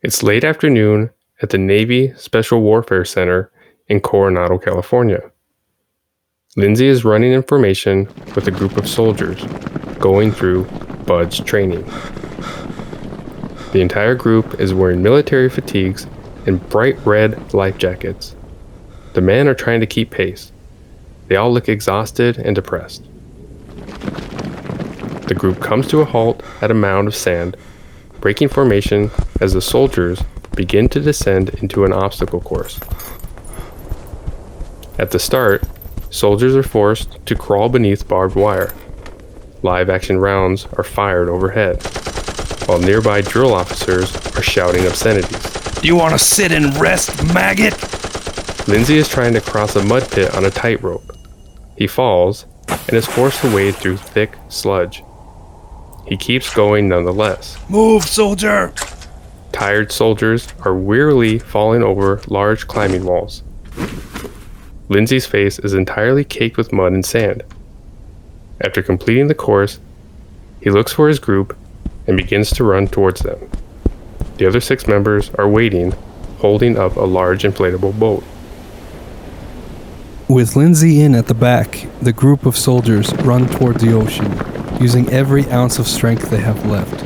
It's late afternoon at the Navy Special Warfare Center in Coronado, California. Lindsay is running information with a group of soldiers going through BUD/S training. The entire group is wearing military fatigues and bright red life jackets. The men are trying to keep pace. They all look exhausted and depressed. The group comes to a halt at a mound of sand, breaking formation as the soldiers begin to descend into an obstacle course. At the start, soldiers are forced to crawl beneath barbed wire. Live action rounds are fired overhead, while nearby drill officers are shouting obscenities. Do you want to sit and rest, maggot? Lindsay is trying to cross a mud pit on a tightrope. He falls and is forced to wade through thick sludge. He keeps going nonetheless. Move, soldier! Tired soldiers are wearily falling over large climbing walls. Lindsay's face is entirely caked with mud and sand. After completing the course, he looks for his group and begins to run towards them. The other six members are waiting, holding up a large inflatable boat. With Lindsay in at the back, the group of soldiers run toward the ocean, using every ounce of strength they have left.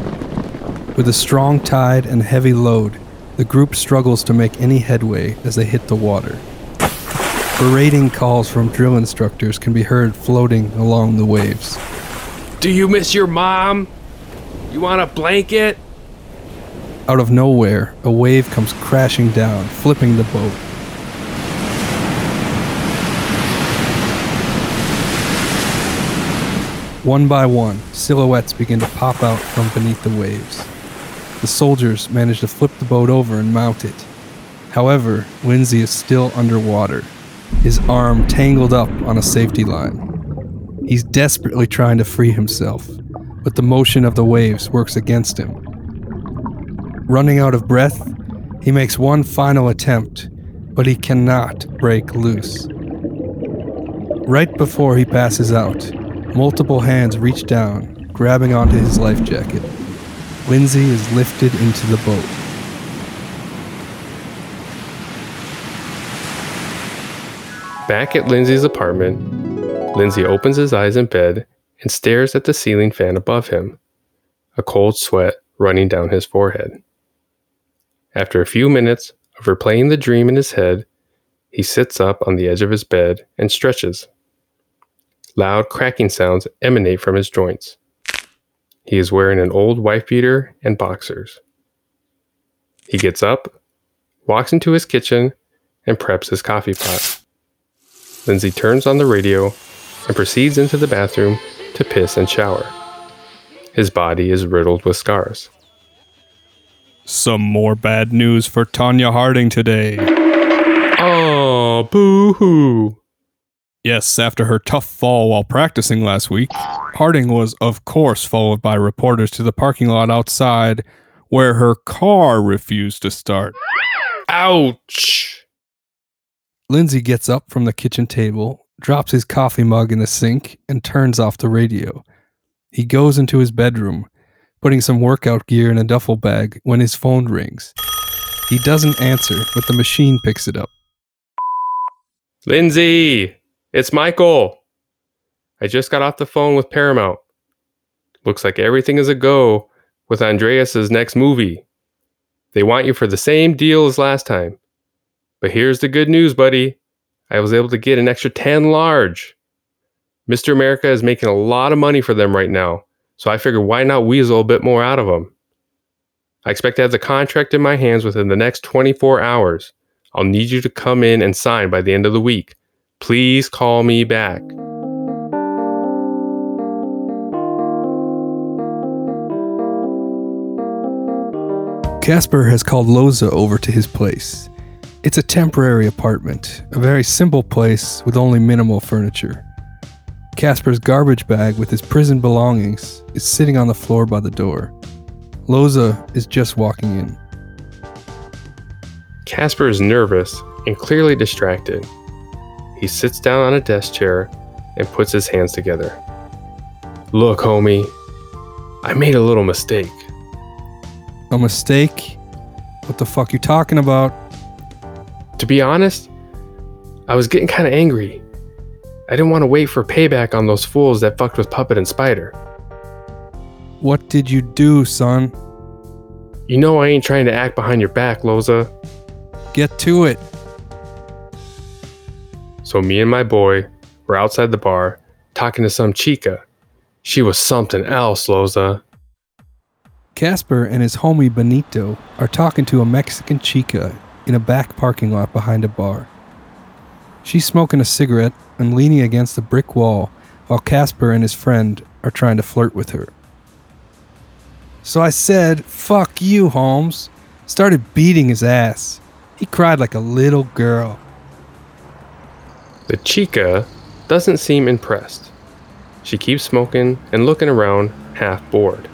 With a strong tide and heavy load, the group struggles to make any headway as they hit the water. Berating calls from drill instructors can be heard floating along the waves. Do you miss your mom? You want a blanket? Out of nowhere, a wave comes crashing down, flipping the boat. One by one, silhouettes begin to pop out from beneath the waves. The soldiers manage to flip the boat over and mount it. However, Lindsay is still underwater, his arm tangled up on a safety line. He's desperately trying to free himself, but the motion of the waves works against him. Running out of breath, he makes one final attempt, but he cannot break loose. Right before he passes out, multiple hands reach down, grabbing onto his life jacket. Lindsay is lifted into the boat. Back at Lindsay's apartment, Lindsay opens his eyes in bed and stares at the ceiling fan above him, a cold sweat running down his forehead. After a few minutes of replaying the dream in his head, he sits up on the edge of his bed and stretches. Loud cracking sounds emanate from his joints. He is wearing an old wife beater and boxers. He gets up, walks into his kitchen, and preps his coffee pot. Lindsay turns on the radio and proceeds into the bathroom to piss and shower. His body is riddled with scars. Some more bad news for Tonya Harding today. Oh, boo hoo. Yes, after her tough fall while practicing last week, Harding was, of course, followed by reporters to the parking lot outside where her car refused to start. Ouch. Lindsay gets up from the kitchen table, drops his coffee mug in the sink, and turns off the radio. He goes into his bedroom, putting some workout gear in a duffel bag when his phone rings. He doesn't answer, but the machine picks it up. Lindsay, it's Michael. I just got off the phone with Paramount. Looks like everything is a go with Andreas's next movie. They want you for the same deal as last time. But here's the good news, buddy. I was able to get an extra 10 large. Mr. America is making a lot of money for them right now, so I figured why not weasel a bit more out of them? I expect to have the contract in my hands within the next 24 hours. I'll need you to come in and sign by the end of the week. Please call me back. Casper has called Loza over to his place. It's a temporary apartment, a very simple place with only minimal furniture. Casper's garbage bag with his prison belongings is sitting on the floor by the door. Loza is just walking in. Casper is nervous and clearly distracted. He sits down on a desk chair and puts his hands together. Look, homie, I made a little mistake. A mistake? What the fuck you talking about? To be honest, I was getting kind of angry. I didn't want to wait for payback on those fools that fucked with Puppet and Spider. What did you do, son? You know I ain't trying to act behind your back, Loza. Get to it. So me and my boy were outside the bar talking to some chica. She was something else, Loza. Casper and his homie Benito are talking to a Mexican chica in a back parking lot behind a bar. She's smoking a cigarette and leaning against a brick wall while Casper and his friend are trying to flirt with her. So I said, fuck you, Holmes. Started beating his ass. He cried like a little girl. The chica doesn't seem impressed. She keeps smoking and looking around, half bored.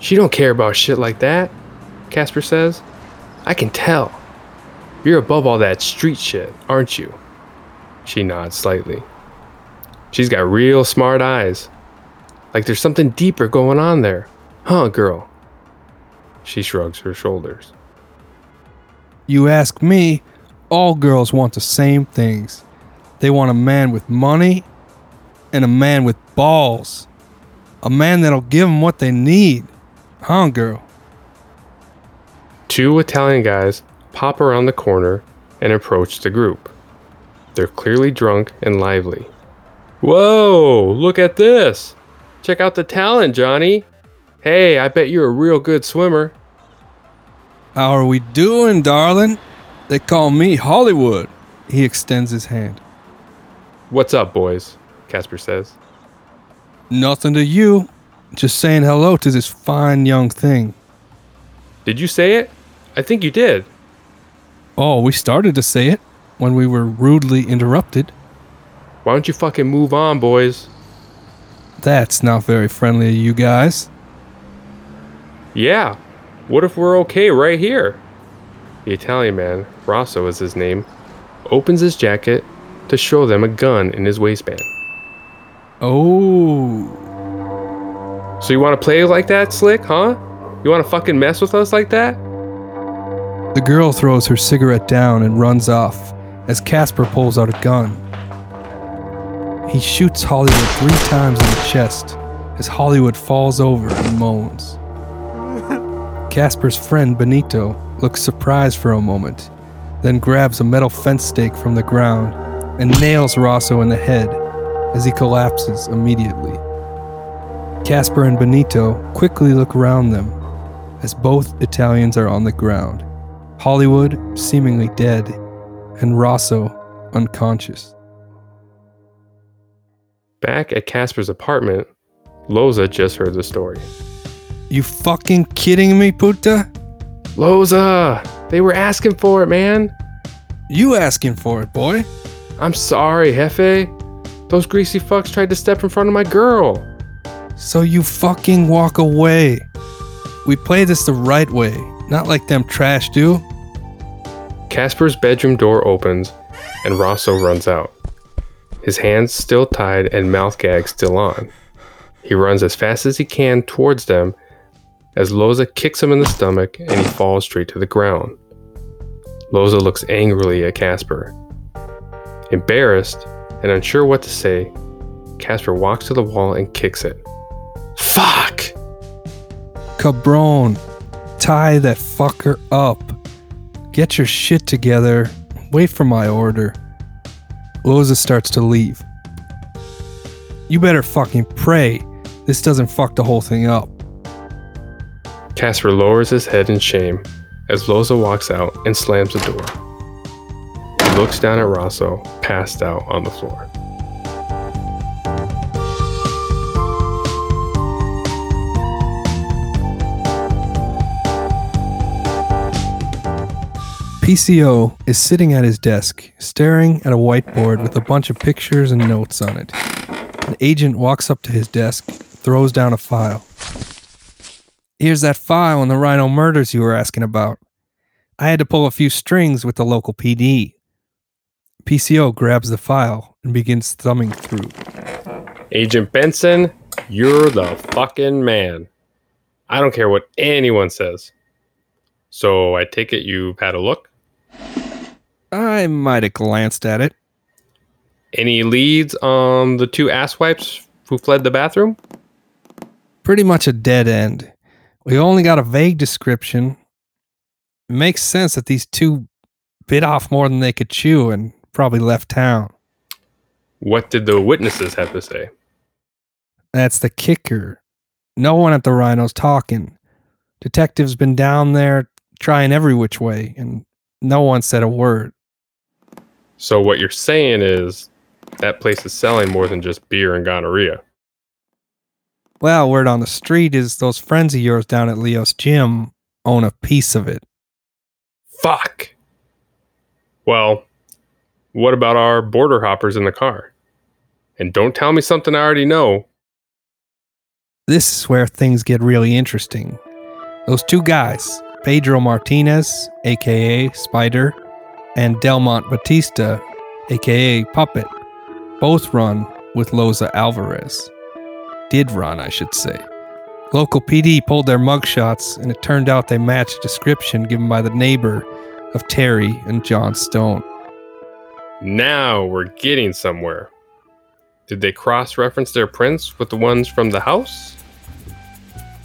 She don't care about shit like that, Casper says. I can tell. You're above all that street shit, aren't you? She nods slightly. She's got real smart eyes. Like there's something deeper going on there. Huh, girl? She shrugs her shoulders. You ask me, all girls want the same things. They want a man with money and a man with balls. A man that'll give them what they need. Huh, girl? Two Italian guys pop around the corner and approach the group. They're clearly drunk and lively. Whoa, look at this! Check out the talent, Johnny! Hey, I bet you're a real good swimmer. How are we doing, darling? They call me Hollywood. He extends his hand. What's up, boys? Casper says. Nothing to you. Just saying hello to this fine young thing. Did you say it? I think you did. Oh, we started to say it when we were rudely interrupted. Why don't you fucking move on, boys? That's not very friendly of you guys. Yeah. What if we're okay right here? The Italian man, Rosso is his name, opens his jacket to show them a gun in his waistband. Oh. So you want to play like that, Slick, huh? You want to fucking mess with us like that? The girl throws her cigarette down and runs off as Casper pulls out a gun. He shoots Hollywood three times in the chest as Hollywood falls over and moans. Casper's friend Benito looks surprised for a moment, then grabs a metal fence stake from the ground and nails Rosso in the head as he collapses immediately. Casper and Benito quickly look around them as both Italians are on the ground. Hollywood seemingly dead, and Rosso unconscious. Back at Casper's apartment, Loza just heard the story. You fucking kidding me, puta? Loza! They were asking for it, man! You asking for it, boy? I'm sorry, Hefe. Those greasy fucks tried to step in front of my girl. So you fucking walk away. We play this the right way, not like them trash do. Casper's bedroom door opens and Rosso runs out. His hands still tied and mouth gag still on. He runs as fast as he can towards them as Loza kicks him in the stomach and he falls straight to the ground. Loza looks angrily at Casper. Embarrassed and unsure what to say, Casper walks to the wall and kicks it. Fuck! Cabron, tie that fucker up. Get your shit together. Wait for my order. Loza starts to leave. You better fucking pray this doesn't fuck the whole thing up. Casper lowers his head in shame as Loza walks out and slams the door. He looks down at Rosso, passed out on the floor. PCO is sitting at his desk, staring at a whiteboard with a bunch of pictures and notes on it. An agent walks up to his desk, throws down a file. Here's that file on the Rhino murders you were asking about. I had to pull a few strings with the local PD. PCO grabs the file and begins thumbing through. Agent Benson, you're the fucking man. I don't care what anyone says. So I take it you've had a look? I might have glanced at it. Any leads on the two asswipes who fled the bathroom? Pretty much a dead end. We only got a vague description. It makes sense that these two bit off more than they could chew and probably left town. What did the witnesses have to say? That's the kicker. No one at the Rhino's talking. Detectives been down there trying every which way, and no one said a word. So what you're saying is that place is selling more than just beer and gonorrhea. Well, word on the street is those friends of yours down at Leo's gym own a piece of it. Fuck. Well, what about our border hoppers in the car? And don't tell me something I already know. This is where things get really interesting. Those two guys, Pedro Martinez, aka Spider, and Delmont Batista, aka Puppet, both run with Loza Alvarez. Did run, I should say. Local PD pulled their mugshots, and it turned out they matched a description given by the neighbor of Terry and John Stone. Now we're getting somewhere. Did they cross reference their prints with the ones from the house?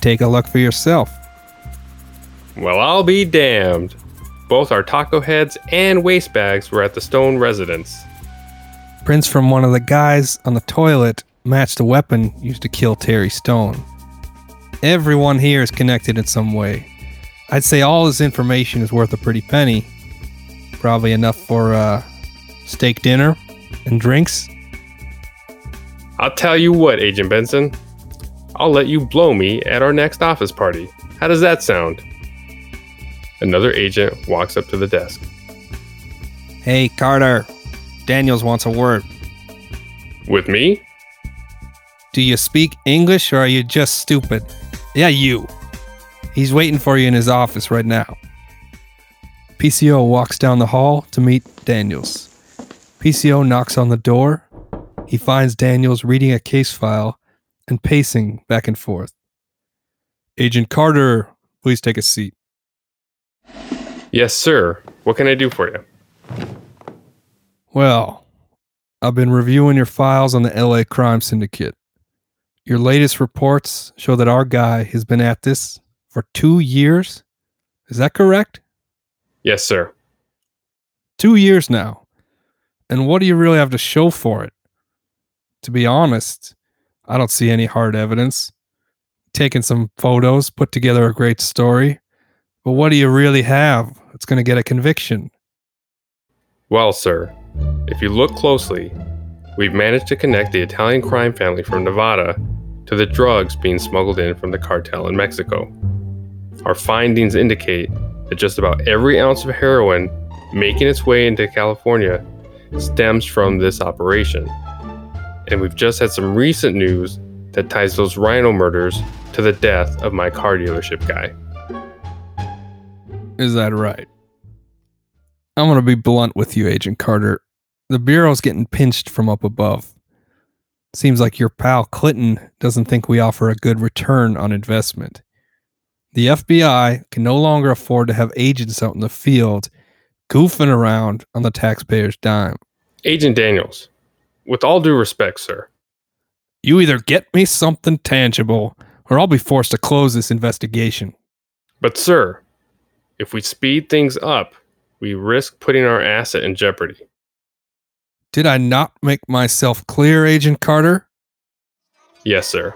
Take a look for yourself. Well, I'll be damned. Both our taco heads and waste bags were at the Stone residence. Prints from one of the guys on the toilet matched the weapon used to kill Terry Stone. Everyone here is connected in some way. I'd say all this information is worth a pretty penny. Probably enough for uh, steak dinner and drinks. I'll tell you what, Agent Benson. I'll let you blow me at our next office party. How does that sound? Another agent walks up to the desk. Hey, Carter. Daniels wants a word. With me? Do you speak English or are you just stupid? Yeah, you. He's waiting for you in his office right now. PCO walks down the hall to meet Daniels. PCO knocks on the door. He finds Daniels reading a case file and pacing back and forth. Agent Carter, please take a seat. Yes, sir. What can I do for you? Well, I've been reviewing your files on the LA crime syndicate. Your latest reports show that our guy has been at this for two years. Is that correct? Yes, sir. Two years now. And what do you really have to show for it? To be honest, I don't see any hard evidence. Taken some photos, put together a great story. But what do you really have that's going to get a conviction? Well, sir, if you look closely, we've managed to connect the Italian crime family from Nevada to the drugs being smuggled in from the cartel in Mexico. Our findings indicate that just about every ounce of heroin making its way into California stems from this operation. And we've just had some recent news that ties those rhino murders to the death of my car dealership guy. Is that right? I'm going to be blunt with you, Agent Carter. The Bureau's getting pinched from up above. Seems like your pal Clinton doesn't think we offer a good return on investment. The FBI can no longer afford to have agents out in the field goofing around on the taxpayer's dime. Agent Daniels, with all due respect, sir, You either get me something tangible or I'll be forced to close this investigation. but sir, if we speed things up, we risk putting our asset in jeopardy. Did I not make myself clear, Agent Carter? Yes, sir.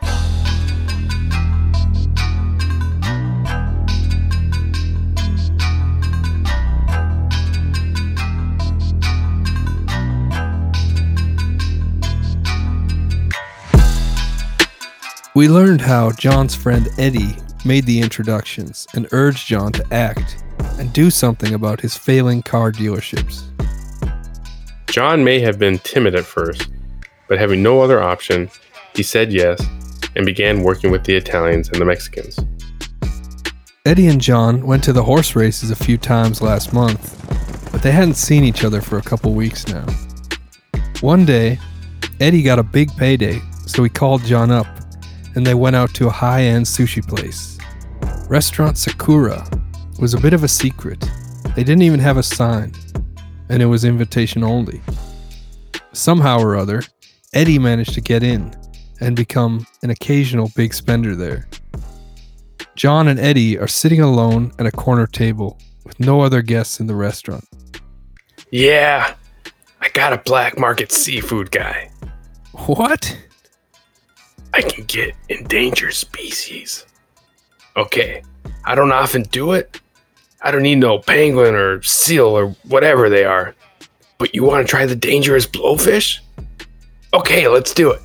We learned how John's friend Eddie made the introductions and urged John to act and do something about his failing car dealerships. John may have been timid at first, but having no other option, he said yes and began working with the Italians and the Mexicans. Eddie and John went to the horse races a few times last month, but they hadn't seen each other for a couple weeks now. One day, Eddie got a big payday, so he called John up and they went out to a high end sushi place. Restaurant Sakura. was a bit of a secret. They didn't even have a sign, and it was invitation only. Somehow or other, Eddie managed to get in and become an occasional big spender there. John and Eddie are sitting alone at a corner table with no other guests in the restaurant. Yeah, I got a black market seafood guy. What? I can get endangered species. Okay, I don't often do it. I don't need no penguin or seal or whatever they are. But you want to try the dangerous blowfish? Okay, let's do it.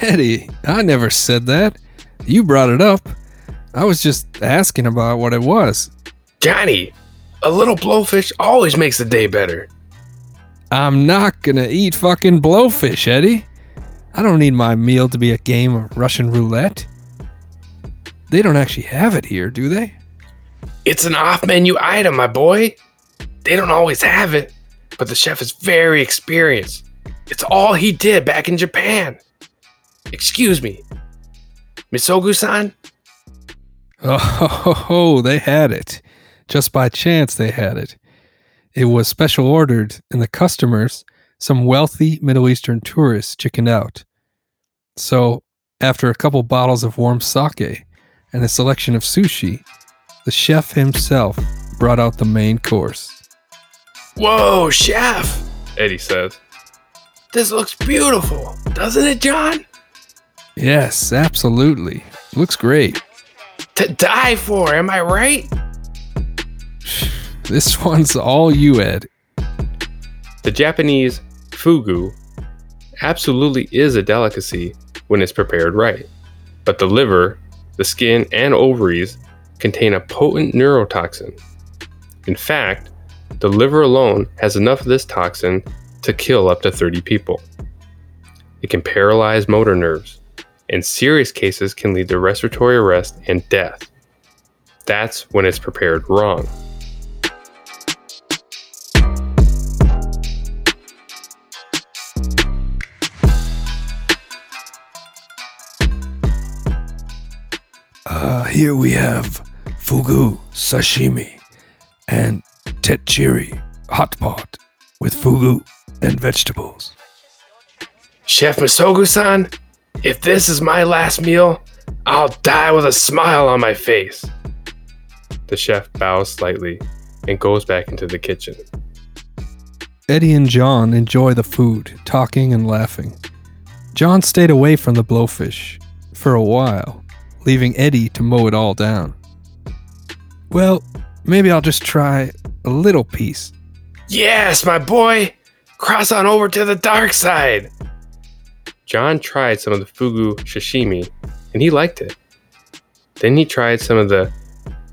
Eddie, I never said that. You brought it up. I was just asking about what it was. Johnny, a little blowfish always makes the day better. I'm not gonna eat fucking blowfish, Eddie. I don't need my meal to be a game of Russian roulette. They don't actually have it here, do they? It's an off menu item, my boy. They don't always have it, but the chef is very experienced. It's all he did back in Japan. Excuse me, Misogu san? Oh, they had it. Just by chance, they had it. It was special ordered, and the customers, some wealthy Middle Eastern tourists, chickened out. So, after a couple bottles of warm sake and a selection of sushi, the chef himself brought out the main course. Whoa, chef, Eddie says. This looks beautiful, doesn't it, John? Yes, absolutely. Looks great. To die for, am I right? This one's all you, Ed. The Japanese fugu absolutely is a delicacy when it's prepared right. But the liver, the skin, and ovaries contain a potent neurotoxin. In fact, the liver alone has enough of this toxin to kill up to 30 people. It can paralyze motor nerves. and serious cases, can lead to respiratory arrest and death. That's when it's prepared wrong. Uh, here we have fugu sashimi and tetchiri hot pot with fugu and vegetables. Chef Misogu san, if this is my last meal, I'll die with a smile on my face. The chef bows slightly and goes back into the kitchen. Eddie and John enjoy the food, talking and laughing. John stayed away from the blowfish for a while, leaving Eddie to mow it all down. Well, maybe I'll just try a little piece. Yes, my boy! Cross on over to the dark side! John tried some of the fugu sashimi and he liked it. Then he tried some of the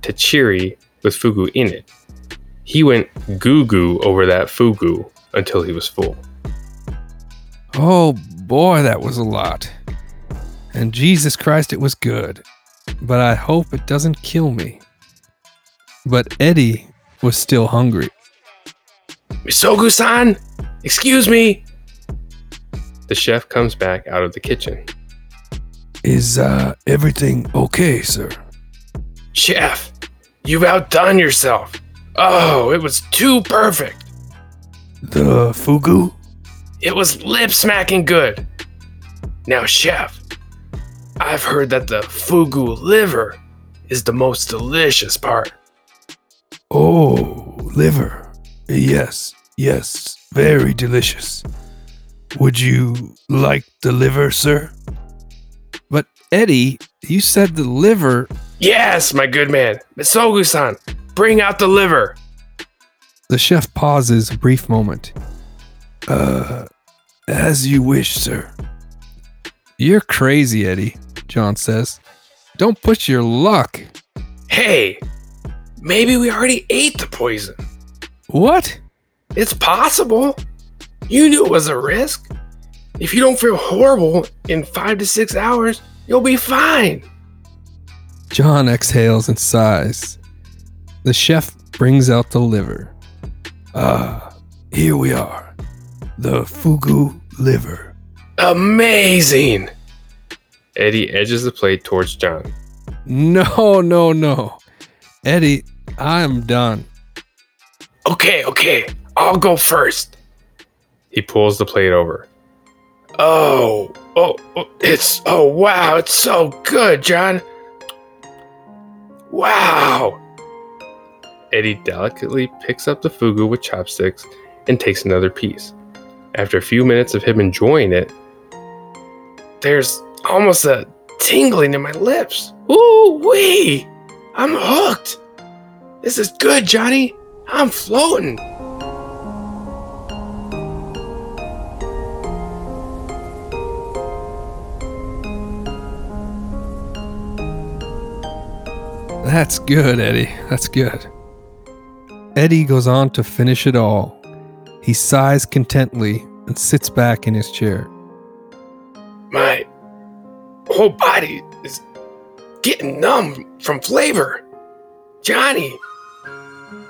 tachiri with fugu in it. He went goo goo over that fugu until he was full. Oh boy, that was a lot. And Jesus Christ, it was good. But I hope it doesn't kill me. But Eddie was still hungry. Misogu san! Excuse me! The chef comes back out of the kitchen. Is uh, everything okay, sir? Chef, you've outdone yourself. Oh, it was too perfect. The fugu? It was lip smacking good. Now, chef, I've heard that the fugu liver is the most delicious part. Oh, liver. Yes, yes, very delicious. Would you like the liver, sir? But Eddie, you said the liver. Yes, my good man. Misogu san, bring out the liver. The chef pauses a brief moment. Uh, as you wish, sir. You're crazy, Eddie, John says. Don't push your luck. Hey, maybe we already ate the poison. What? It's possible. You knew it was a risk. If you don't feel horrible in five to six hours, you'll be fine. John exhales and sighs. The chef brings out the liver. Ah, here we are. The fugu liver. Amazing. Eddie edges the plate towards John. No, no, no. Eddie, I'm done. Okay, okay, I'll go first. He pulls the plate over. Oh, oh, oh, it's, oh, wow, it's so good, John. Wow. Eddie delicately picks up the fugu with chopsticks and takes another piece. After a few minutes of him enjoying it, there's almost a tingling in my lips. Ooh wee! I'm hooked. This is good, Johnny. I'm floating. That's good, Eddie. That's good. Eddie goes on to finish it all. He sighs contently and sits back in his chair. My whole body is getting numb from flavor. Johnny,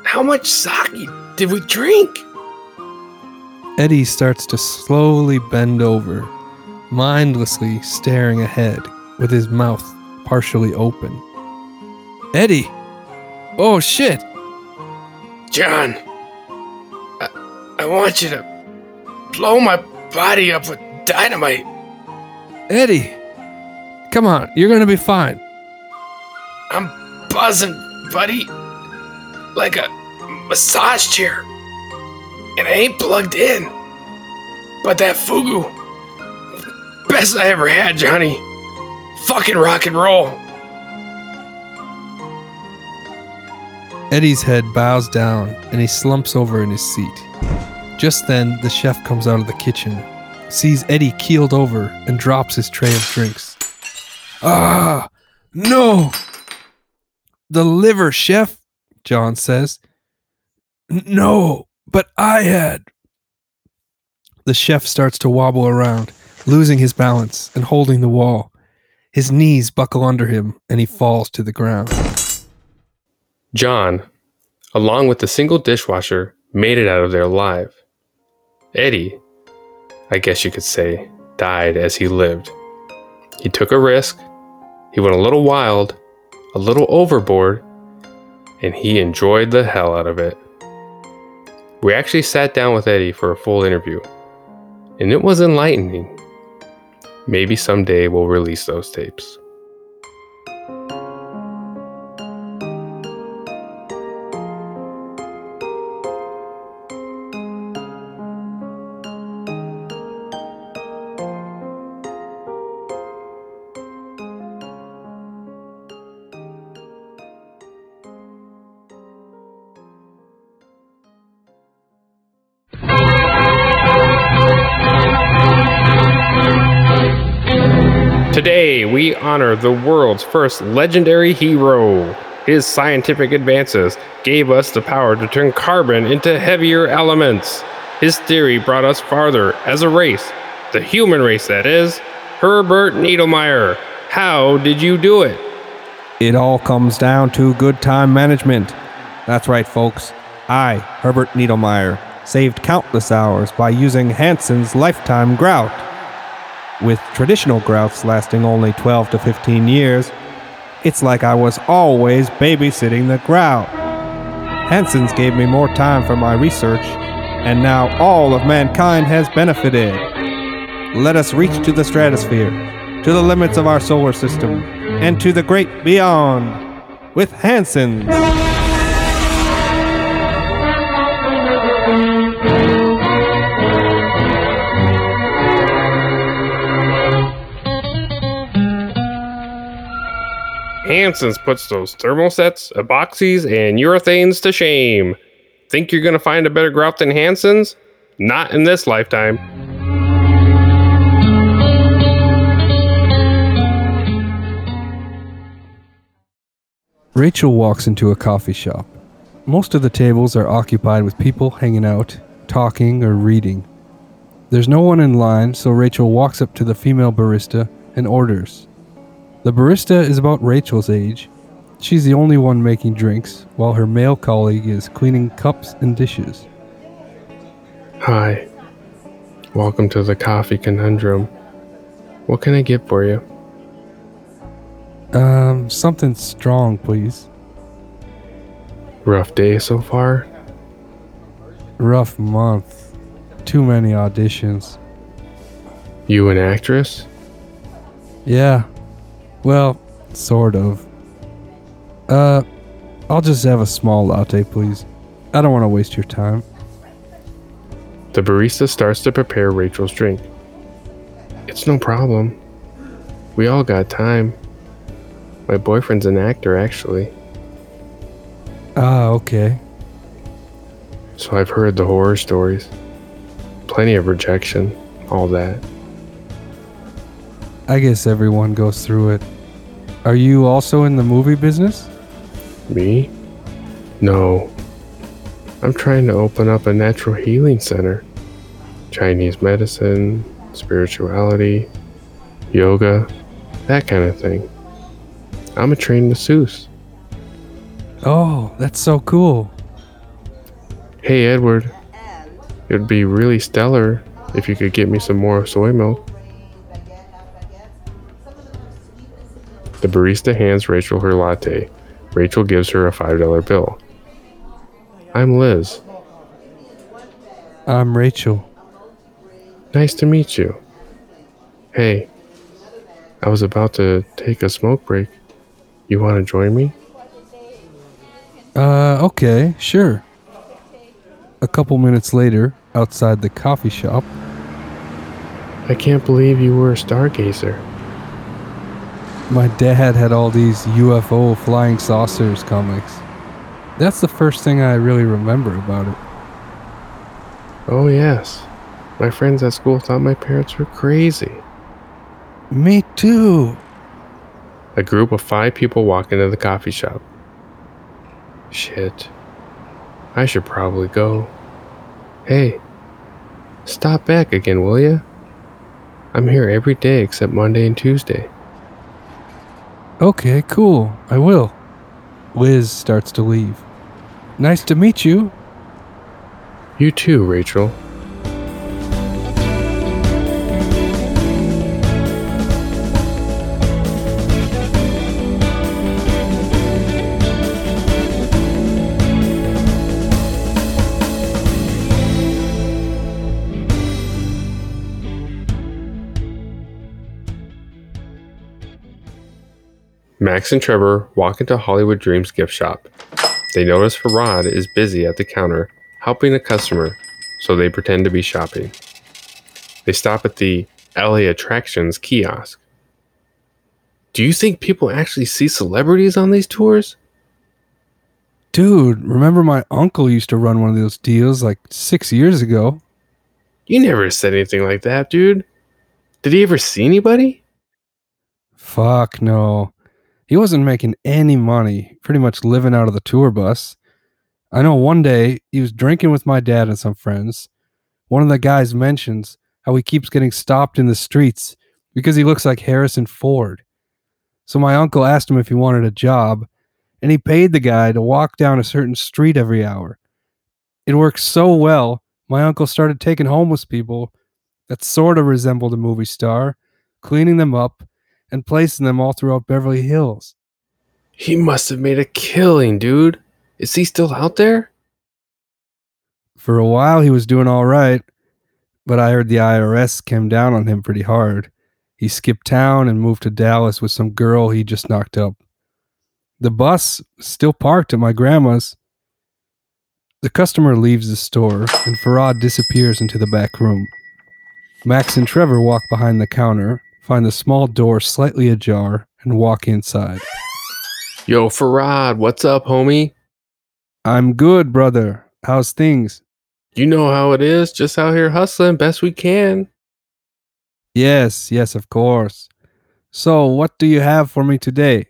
how much sake did we drink? Eddie starts to slowly bend over, mindlessly staring ahead with his mouth partially open. Eddie! Oh shit! John, I, I want you to blow my body up with dynamite. Eddie! Come on, you're gonna be fine. I'm buzzing, buddy. Like a massage chair. And I ain't plugged in. But that fugu. Best I ever had, Johnny. Fucking rock and roll. Eddie's head bows down and he slumps over in his seat. Just then, the chef comes out of the kitchen, sees Eddie keeled over, and drops his tray of drinks. Ah, no! The liver, chef, John says. No, but I had. The chef starts to wobble around, losing his balance and holding the wall. His knees buckle under him and he falls to the ground. John, along with the single dishwasher, made it out of there alive. Eddie, I guess you could say, died as he lived. He took a risk, he went a little wild, a little overboard, and he enjoyed the hell out of it. We actually sat down with Eddie for a full interview, and it was enlightening. Maybe someday we'll release those tapes. Today, we honor the world's first legendary hero. His scientific advances gave us the power to turn carbon into heavier elements. His theory brought us farther as a race, the human race that is. Herbert Needlemeyer, how did you do it? It all comes down to good time management. That's right, folks. I, Herbert Needlemeyer, saved countless hours by using Hansen's lifetime grout. With traditional grouts lasting only 12 to 15 years, it's like I was always babysitting the grout. Hansen's gave me more time for my research, and now all of mankind has benefited. Let us reach to the stratosphere, to the limits of our solar system, and to the great beyond with Hansen's. Hansen's puts those thermosets, epoxies, and urethanes to shame. Think you're gonna find a better grout than Hansen's? Not in this lifetime. Rachel walks into a coffee shop. Most of the tables are occupied with people hanging out, talking, or reading. There's no one in line, so Rachel walks up to the female barista and orders. The barista is about Rachel's age. She's the only one making drinks, while her male colleague is cleaning cups and dishes. Hi. Welcome to the coffee conundrum. What can I get for you? Um, something strong, please. Rough day so far? Rough month. Too many auditions. You an actress? Yeah. Well, sort of. Uh, I'll just have a small latte, please. I don't want to waste your time. The barista starts to prepare Rachel's drink. It's no problem. We all got time. My boyfriend's an actor, actually, Ah, okay. so I've heard the horror stories. Plenty of rejection, all that. I guess everyone goes through it. Are you also in the movie business? Me? No. I'm trying to open up a natural healing center. Chinese medicine, spirituality, yoga, that kind of thing. I'm a trained masseuse. Oh, that's so cool. Hey, Edward. It'd be really stellar if you could get me some more soy milk. The barista hands Rachel her latte. Rachel gives her a $5 bill. I'm Liz. I'm Rachel. Nice to meet you. Hey, I was about to take a smoke break. You want to join me? Uh, okay, sure. A couple minutes later, outside the coffee shop, I can't believe you were a stargazer. My dad had all these UFO flying saucers comics. That's the first thing I really remember about it. Oh, yes. My friends at school thought my parents were crazy. Me too. A group of five people walk into the coffee shop. Shit. I should probably go. Hey, stop back again, will ya? I'm here every day except Monday and Tuesday. Okay, cool. I will. Liz starts to leave. Nice to meet you. You too, Rachel. Max and Trevor walk into Hollywood Dreams gift shop. They notice Farad is busy at the counter helping a customer, so they pretend to be shopping. They stop at the LA Attractions kiosk. Do you think people actually see celebrities on these tours? Dude, remember my uncle used to run one of those deals like six years ago? You never said anything like that, dude. Did he ever see anybody? Fuck no. He wasn't making any money, pretty much living out of the tour bus. I know one day he was drinking with my dad and some friends. One of the guys mentions how he keeps getting stopped in the streets because he looks like Harrison Ford. So my uncle asked him if he wanted a job, and he paid the guy to walk down a certain street every hour. It worked so well, my uncle started taking homeless people that sort of resembled a movie star, cleaning them up, and placing them all throughout Beverly Hills. He must have made a killing, dude. Is he still out there? For a while, he was doing all right, but I heard the IRS came down on him pretty hard. He skipped town and moved to Dallas with some girl he just knocked up. The bus still parked at my grandma's. The customer leaves the store, and Farad disappears into the back room. Max and Trevor walk behind the counter, find the small door slightly ajar, and walk inside. Yo, Farad, what's up, homie? I'm good, brother. How's things? You know how it is, just out here hustling best we can. Yes, yes, of course. So, what do you have for me today?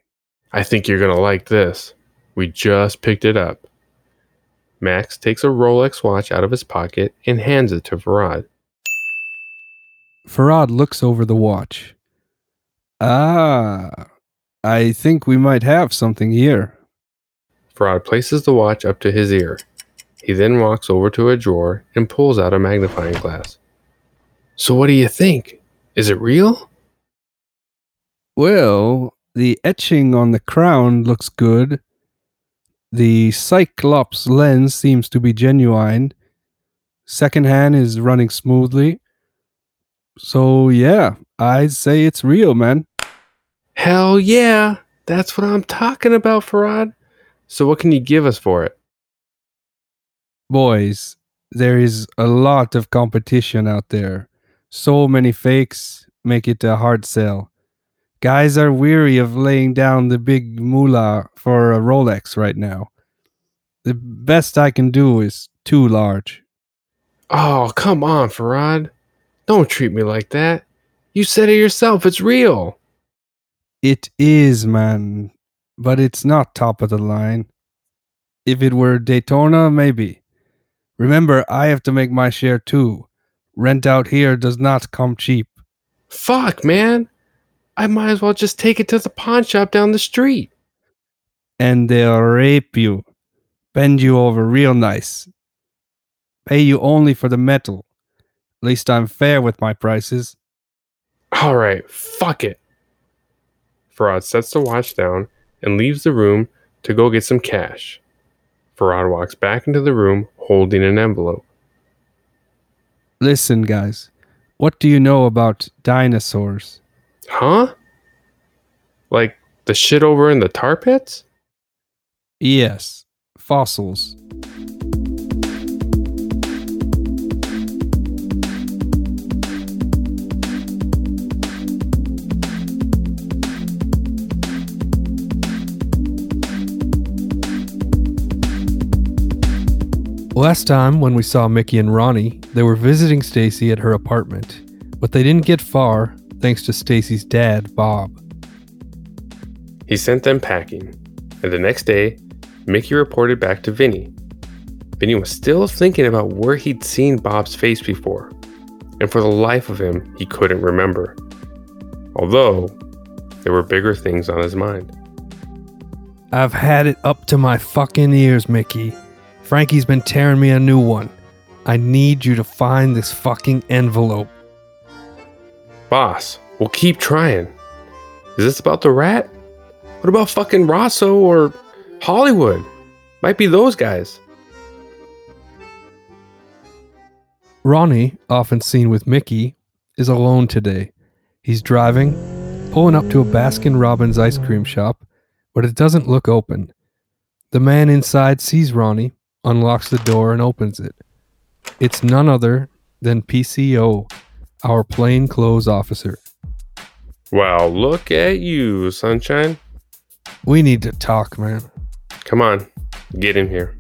I think you're gonna like this. We just picked it up. Max takes a Rolex watch out of his pocket and hands it to Farad. Farad looks over the watch. Ah, I think we might have something here. Farad places the watch up to his ear. He then walks over to a drawer and pulls out a magnifying glass. So, what do you think? Is it real? Well, the etching on the crown looks good. The Cyclops lens seems to be genuine. Second hand is running smoothly. So, yeah, I'd say it's real, man. Hell yeah! That's what I'm talking about, Farad. So, what can you give us for it? Boys, there is a lot of competition out there. So many fakes make it a hard sell. Guys are weary of laying down the big moolah for a Rolex right now. The best I can do is too large. Oh, come on, Farad. Don't treat me like that. You said it yourself, it's real. It is, man, but it's not top of the line. If it were Daytona, maybe. Remember, I have to make my share too. Rent out here does not come cheap. Fuck, man. I might as well just take it to the pawn shop down the street. And they'll rape you, bend you over real nice, pay you only for the metal. At least I'm fair with my prices. All right, fuck it. Farad sets the watch down and leaves the room to go get some cash. Farad walks back into the room holding an envelope. Listen, guys, what do you know about dinosaurs? Huh? Like the shit over in the tar pits? Yes, fossils. Last time when we saw Mickey and Ronnie, they were visiting Stacy at her apartment, but they didn't get far thanks to Stacy's dad, Bob. He sent them packing, and the next day, Mickey reported back to Vinny. Vinny was still thinking about where he'd seen Bob's face before, and for the life of him, he couldn't remember. Although, there were bigger things on his mind. I've had it up to my fucking ears, Mickey. Frankie's been tearing me a new one. I need you to find this fucking envelope. Boss, we'll keep trying. Is this about the rat? What about fucking Rosso or Hollywood? Might be those guys. Ronnie, often seen with Mickey, is alone today. He's driving, pulling up to a Baskin Robbins ice cream shop, but it doesn't look open. The man inside sees Ronnie, unlocks the door, and opens it. It's none other than PCO, our plainclothes officer. Wow, look at you, sunshine. We need to talk, man. Come on, get in here.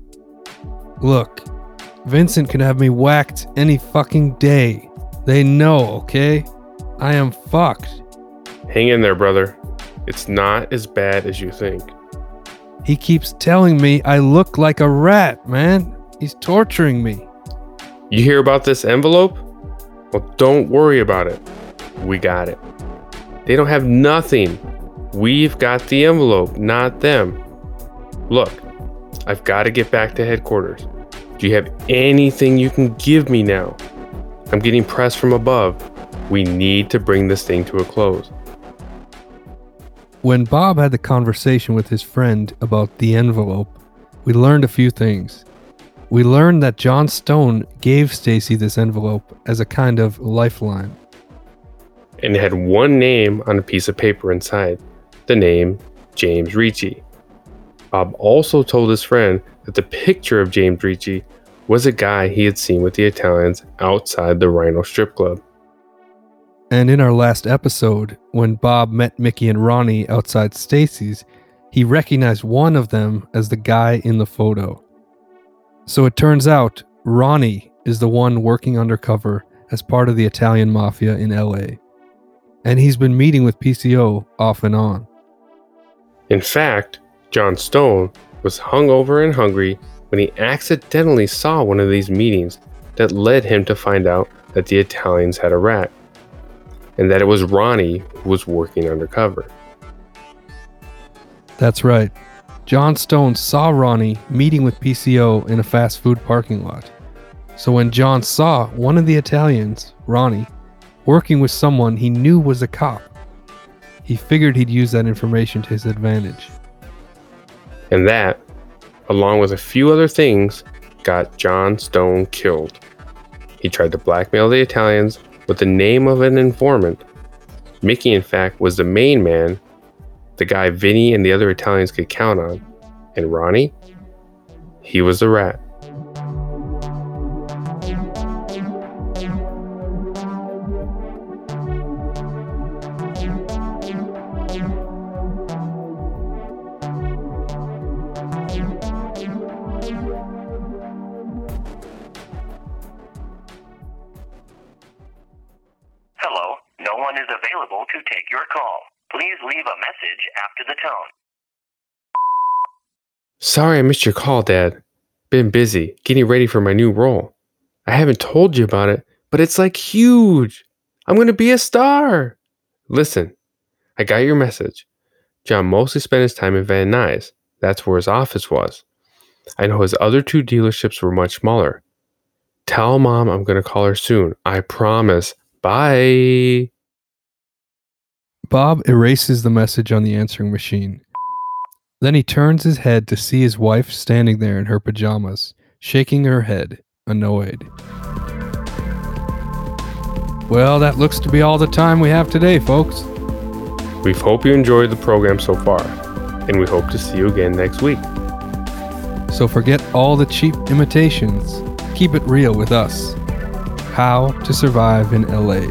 Look, Vincent can have me whacked any fucking day. They know, okay? I am fucked. Hang in there, brother. It's not as bad as you think. He keeps telling me I look like a rat, man. He's torturing me. You hear about this envelope? Well, don't worry about it. We got it. They don't have nothing. We've got the envelope, not them. Look, I've got to get back to headquarters. Do you have anything you can give me now? I'm getting pressed from above. We need to bring this thing to a close. When Bob had the conversation with his friend about the envelope, we learned a few things. We learned that John Stone gave Stacy this envelope as a kind of lifeline. And it had one name on a piece of paper inside the name James Ricci. Bob also told his friend that the picture of James Ricci was a guy he had seen with the Italians outside the Rhino strip club. And in our last episode, when Bob met Mickey and Ronnie outside Stacy's, he recognized one of them as the guy in the photo. So it turns out Ronnie is the one working undercover as part of the Italian mafia in LA. And he's been meeting with PCO off and on. In fact, John Stone was hungover and hungry when he accidentally saw one of these meetings that led him to find out that the Italians had a rat, and that it was Ronnie who was working undercover. That's right. John Stone saw Ronnie meeting with PCO in a fast food parking lot. So when John saw one of the Italians, Ronnie, working with someone he knew was a cop, he figured he'd use that information to his advantage. And that along with a few other things, got John Stone killed. He tried to blackmail the Italians with the name of an informant. Mickey, in fact, was the main man, the guy Vinny and the other Italians could count on. And Ronnie? He was the rat. Sorry I missed your call, Dad. Been busy getting ready for my new role. I haven't told you about it, but it's like huge. I'm going to be a star. Listen, I got your message. John mostly spent his time in Van Nuys. That's where his office was. I know his other two dealerships were much smaller. Tell mom I'm going to call her soon. I promise. Bye. Bob erases the message on the answering machine. Then he turns his head to see his wife standing there in her pajamas, shaking her head, annoyed. Well, that looks to be all the time we have today, folks. We hope you enjoyed the program so far, and we hope to see you again next week. So forget all the cheap imitations. Keep it real with us. How to Survive in LA.